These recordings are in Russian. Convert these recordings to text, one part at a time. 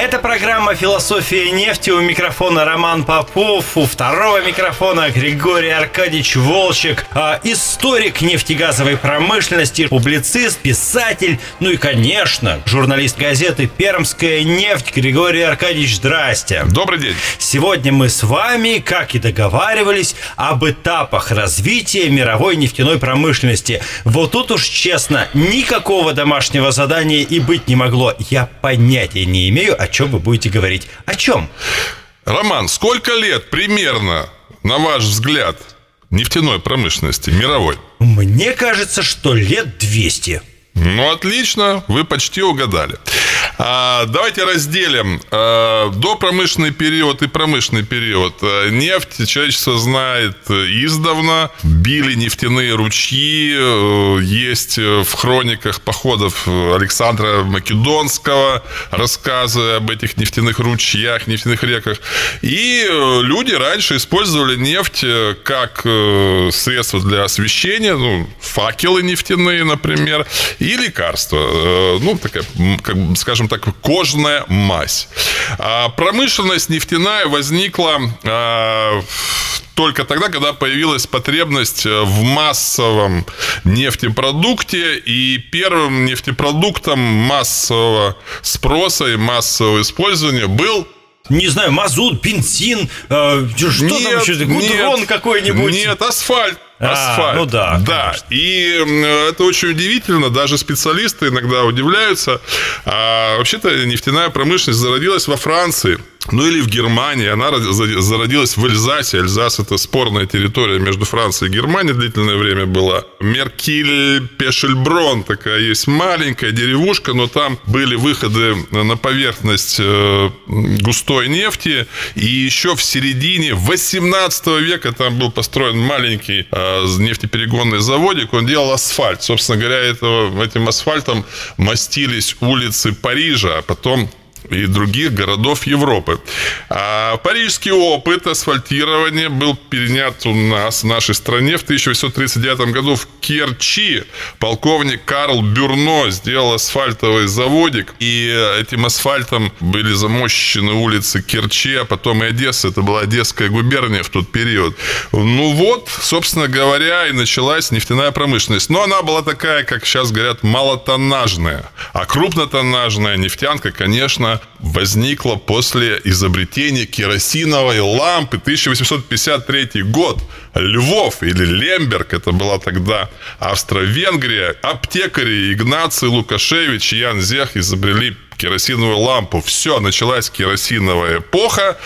это программа «Философия нефти». У микрофона Роман Попов, у второго микрофона Григорий Аркадьевич Волчек, а, историк нефтегазовой промышленности, публицист, писатель, ну и, конечно, журналист газеты «Пермская нефть» Григорий Аркадьевич, здрасте. Добрый день. Сегодня мы с вами, как и договаривались, об этапах развития мировой нефтяной промышленности. Вот тут уж честно, никакого домашнего задания и быть не могло. Я понятия не имею, о чем вы будете говорить. О чем? Роман, сколько лет примерно, на ваш взгляд, нефтяной промышленности мировой? Мне кажется, что лет 200. Ну, отлично, вы почти угадали. А, давайте разделим а, допромышленный период и промышленный период. А, нефть человечество знает издавна. Били нефтяные ручьи. Э, есть в хрониках походов Александра Македонского рассказы об этих нефтяных ручьях, нефтяных реках. И э, люди раньше использовали нефть э, как средство для освещения, ну, факелы нефтяные, например, и лекарства. Ну, такая, как, скажем так, кожная мазь. А промышленность нефтяная возникла а, только тогда, когда появилась потребность в массовом нефтепродукте, и первым нефтепродуктом массового спроса и массового использования был не знаю, мазут, бензин, э, что нет, там еще, гудрон какой-нибудь. Нет, асфальт. А, асфальт. ну да. Да. Конечно. И это очень удивительно. Даже специалисты иногда удивляются. А, вообще-то нефтяная промышленность зародилась во Франции ну или в Германии. Она зародилась в Эльзасе. Эльзас – это спорная территория между Францией и Германией длительное время была. Меркиль-Пешельброн такая есть маленькая деревушка, но там были выходы на поверхность э, густой нефти. И еще в середине 18 века там был построен маленький э, нефтеперегонный заводик. Он делал асфальт. Собственно говоря, этого, этим асфальтом мастились улицы Парижа, а потом и других городов Европы. А парижский опыт асфальтирования был перенят у нас, в нашей стране, в 1839 году в Керчи. Полковник Карл Бюрно сделал асфальтовый заводик, и этим асфальтом были замощены улицы Керчи, а потом и Одесса. Это была Одесская губерния в тот период. Ну вот, собственно говоря, и началась нефтяная промышленность. Но она была такая, как сейчас говорят, малотоннажная. А крупнотоннажная нефтянка, конечно, возникла после изобретения керосиновой лампы 1853 год. Львов или Лемберг, это была тогда Австро-Венгрия, аптекари Игнаций Лукашевич и Ян Зех изобрели керосиновую лампу. Все, началась керосиновая эпоха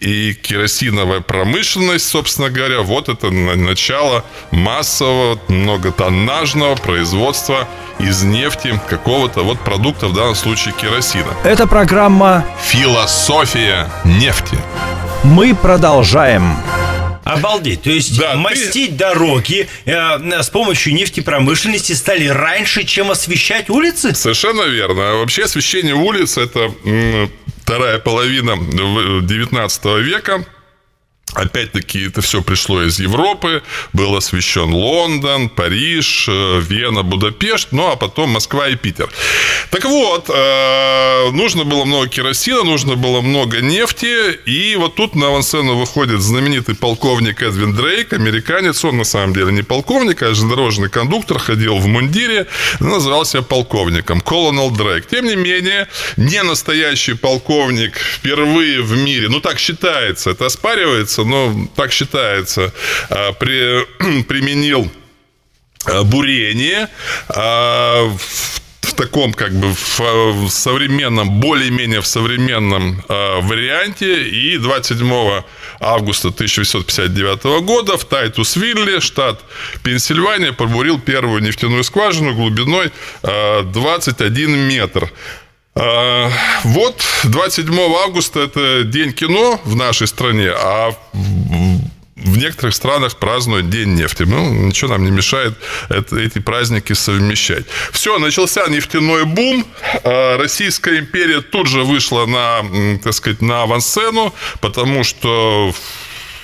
и керосиновая промышленность, собственно говоря, вот это начало массового многотоннажного производства из нефти какого-то вот продукта, в данном случае керосина. Это программа «Философия нефти». Мы продолжаем. Обалдеть. То есть да, мастить ты... дороги э, с помощью нефтепромышленности стали раньше, чем освещать улицы? Совершенно верно. Вообще освещение улиц это вторая половина 19 века. Опять-таки, это все пришло из Европы. Был освещен Лондон, Париж, э, Вена, Будапешт, ну а потом Москва и Питер. Так вот, э, нужно было много керосина, нужно было много нефти. И вот тут на авансцену выходит знаменитый полковник Эдвин Дрейк, американец. Он на самом деле не полковник, а железнодорожный кондуктор, ходил в мундире, называл себя полковником. Колонел Дрейк. Тем не менее, не настоящий полковник впервые в мире, ну так считается, это оспаривается, но так считается, а, при, применил а, бурение а, в таком как бы в современном, более-менее в современном варианте. И 27 августа 1859 года в Тайтусвилле, штат Пенсильвания, пробурил первую нефтяную скважину глубиной 21 метр. А, вот 27 августа это день кино в нашей стране, а в некоторых странах празднуют День нефти. Ну, ничего нам не мешает это, эти праздники совмещать. Все, начался нефтяной бум. А, Российская империя тут же вышла на, так сказать, на авансцену, потому что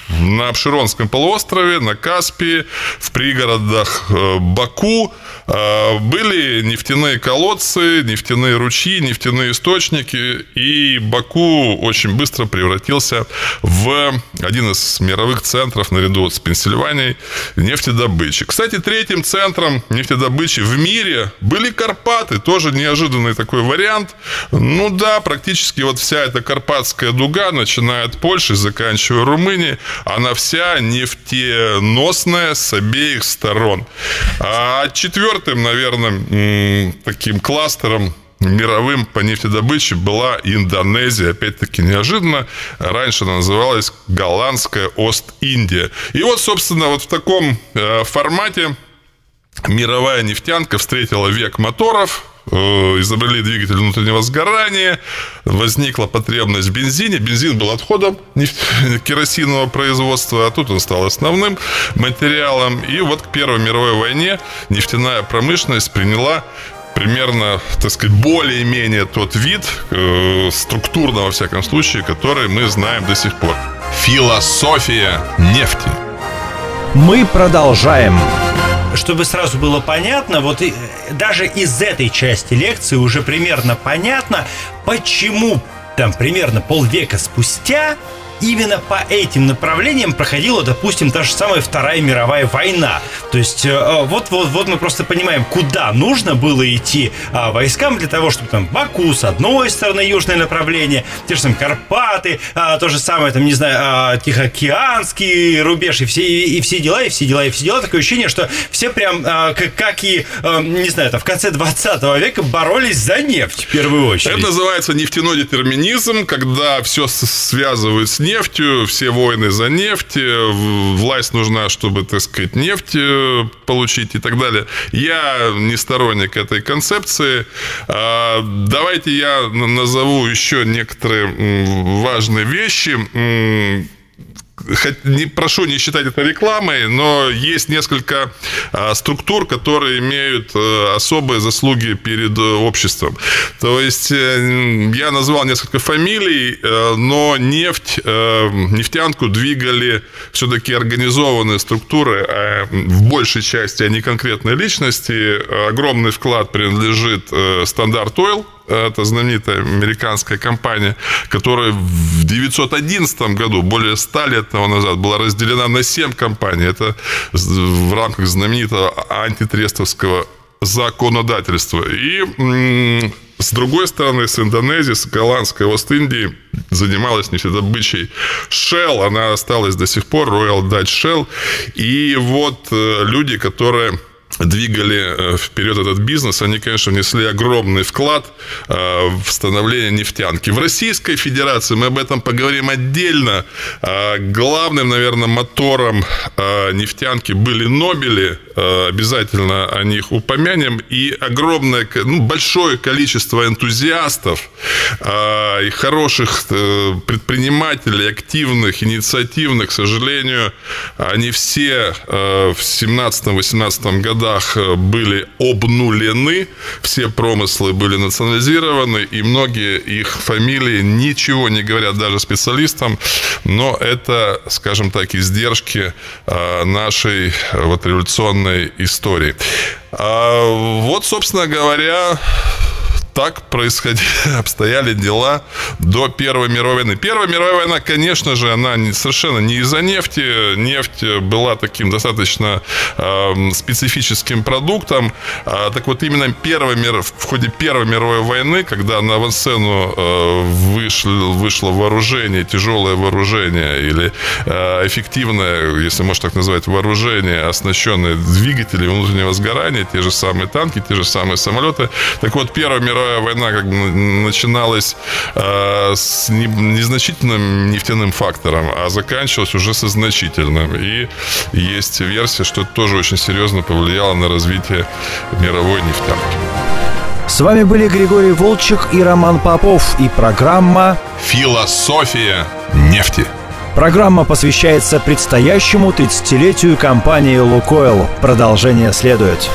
на Обширонском полуострове, на Каспии, в пригородах э, Баку э, были нефтяные колодцы, нефтяные ручьи, нефтяные источники, и Баку очень быстро превратился в один из мировых центров наряду с Пенсильванией нефтедобычи. Кстати, третьим центром нефтедобычи в мире были Карпаты, тоже неожиданный такой вариант. Ну да, практически вот вся эта Карпатская дуга, начиная от Польши, заканчивая Румынией, она вся нефтеносная с обеих сторон. А четвертым, наверное, таким кластером мировым по нефтедобыче была Индонезия. Опять-таки неожиданно. Раньше она называлась Голландская Ост-Индия. И вот, собственно, вот в таком э, формате мировая нефтянка встретила век моторов, изобрели двигатель внутреннего сгорания, возникла потребность в бензине. Бензин был отходом керосинового производства, а тут он стал основным материалом. И вот к Первой мировой войне нефтяная промышленность приняла примерно, так сказать, более-менее тот вид, э, структурно, во всяком случае, который мы знаем до сих пор. Философия нефти. Мы продолжаем чтобы сразу было понятно, вот и, даже из этой части лекции уже примерно понятно, почему там примерно полвека спустя именно по этим направлениям проходила, допустим, та же самая Вторая мировая война. То есть э, вот, вот, вот мы просто понимаем, куда нужно было идти а, войскам для того, чтобы там Баку с одной стороны южное направление, те же самые Карпаты, а, то же самое, там, не знаю, а, Тихоокеанский рубеж и все, и, и все дела, и все дела, и все дела. Такое ощущение, что все прям, как, как и, а, не знаю, там, в конце 20 века боролись за нефть в первую очередь. Это называется нефтяной детерминизм, когда все связывают с нефтью, все войны за нефть, э, власть нужна, чтобы, так сказать, нефть э, получить и так далее. Я не сторонник этой концепции. А, давайте я назову еще некоторые важные вещи не, прошу не считать это рекламой, но есть несколько а, структур, которые имеют а, особые заслуги перед э, обществом. То есть э, я назвал несколько фамилий, э, но нефть, нефтянку двигали все-таки организованные структуры, а в большей части они конкретные личности. Огромный вклад принадлежит Standard Oil, это знаменитая американская компания, которая в 911 году, более 100 лет тому назад, была разделена на 7 компаний. Это в рамках знаменитого антитрестовского законодательства. И с другой стороны, с Индонезии, с голландской Ост-Индии занималась нефтедобычей Shell. Она осталась до сих пор, Royal Dutch Shell. И вот э, люди, которые двигали э, вперед этот бизнес, они, конечно, внесли огромный вклад э, в становление нефтянки. В Российской Федерации мы об этом поговорим отдельно. Э, главным, наверное, мотором нефтянки были Нобели. Обязательно о них упомянем. И огромное, ну, большое количество энтузиастов и хороших предпринимателей, активных, инициативных, к сожалению, они все в 17-18 году годах э, были обнулены, все промыслы были национализированы, и многие их фамилии ничего не говорят даже специалистам, но это, скажем так, издержки э, нашей э, вот революционной истории. А вот, собственно говоря, так происходили, обстояли дела до Первой мировой войны. Первая мировая война, конечно же, она не, совершенно не из-за нефти. Нефть была таким достаточно э, специфическим продуктом. А, так вот, именно первая мир, в ходе Первой мировой войны, когда на авансцену э, вышло, вышло вооружение, тяжелое вооружение или э, эффективное, если можно так назвать, вооружение, оснащенное двигателями внутреннего сгорания, те же самые танки, те же самые самолеты. Так вот, Первая мировая мировая война как бы начиналась э, с не, незначительным нефтяным фактором, а заканчивалась уже со значительным. И есть версия, что это тоже очень серьезно повлияло на развитие мировой нефтянки. С вами были Григорий Волчек и Роман Попов и программа «Философия нефти». Программа посвящается предстоящему 30-летию компании «Лукойл». Продолжение следует.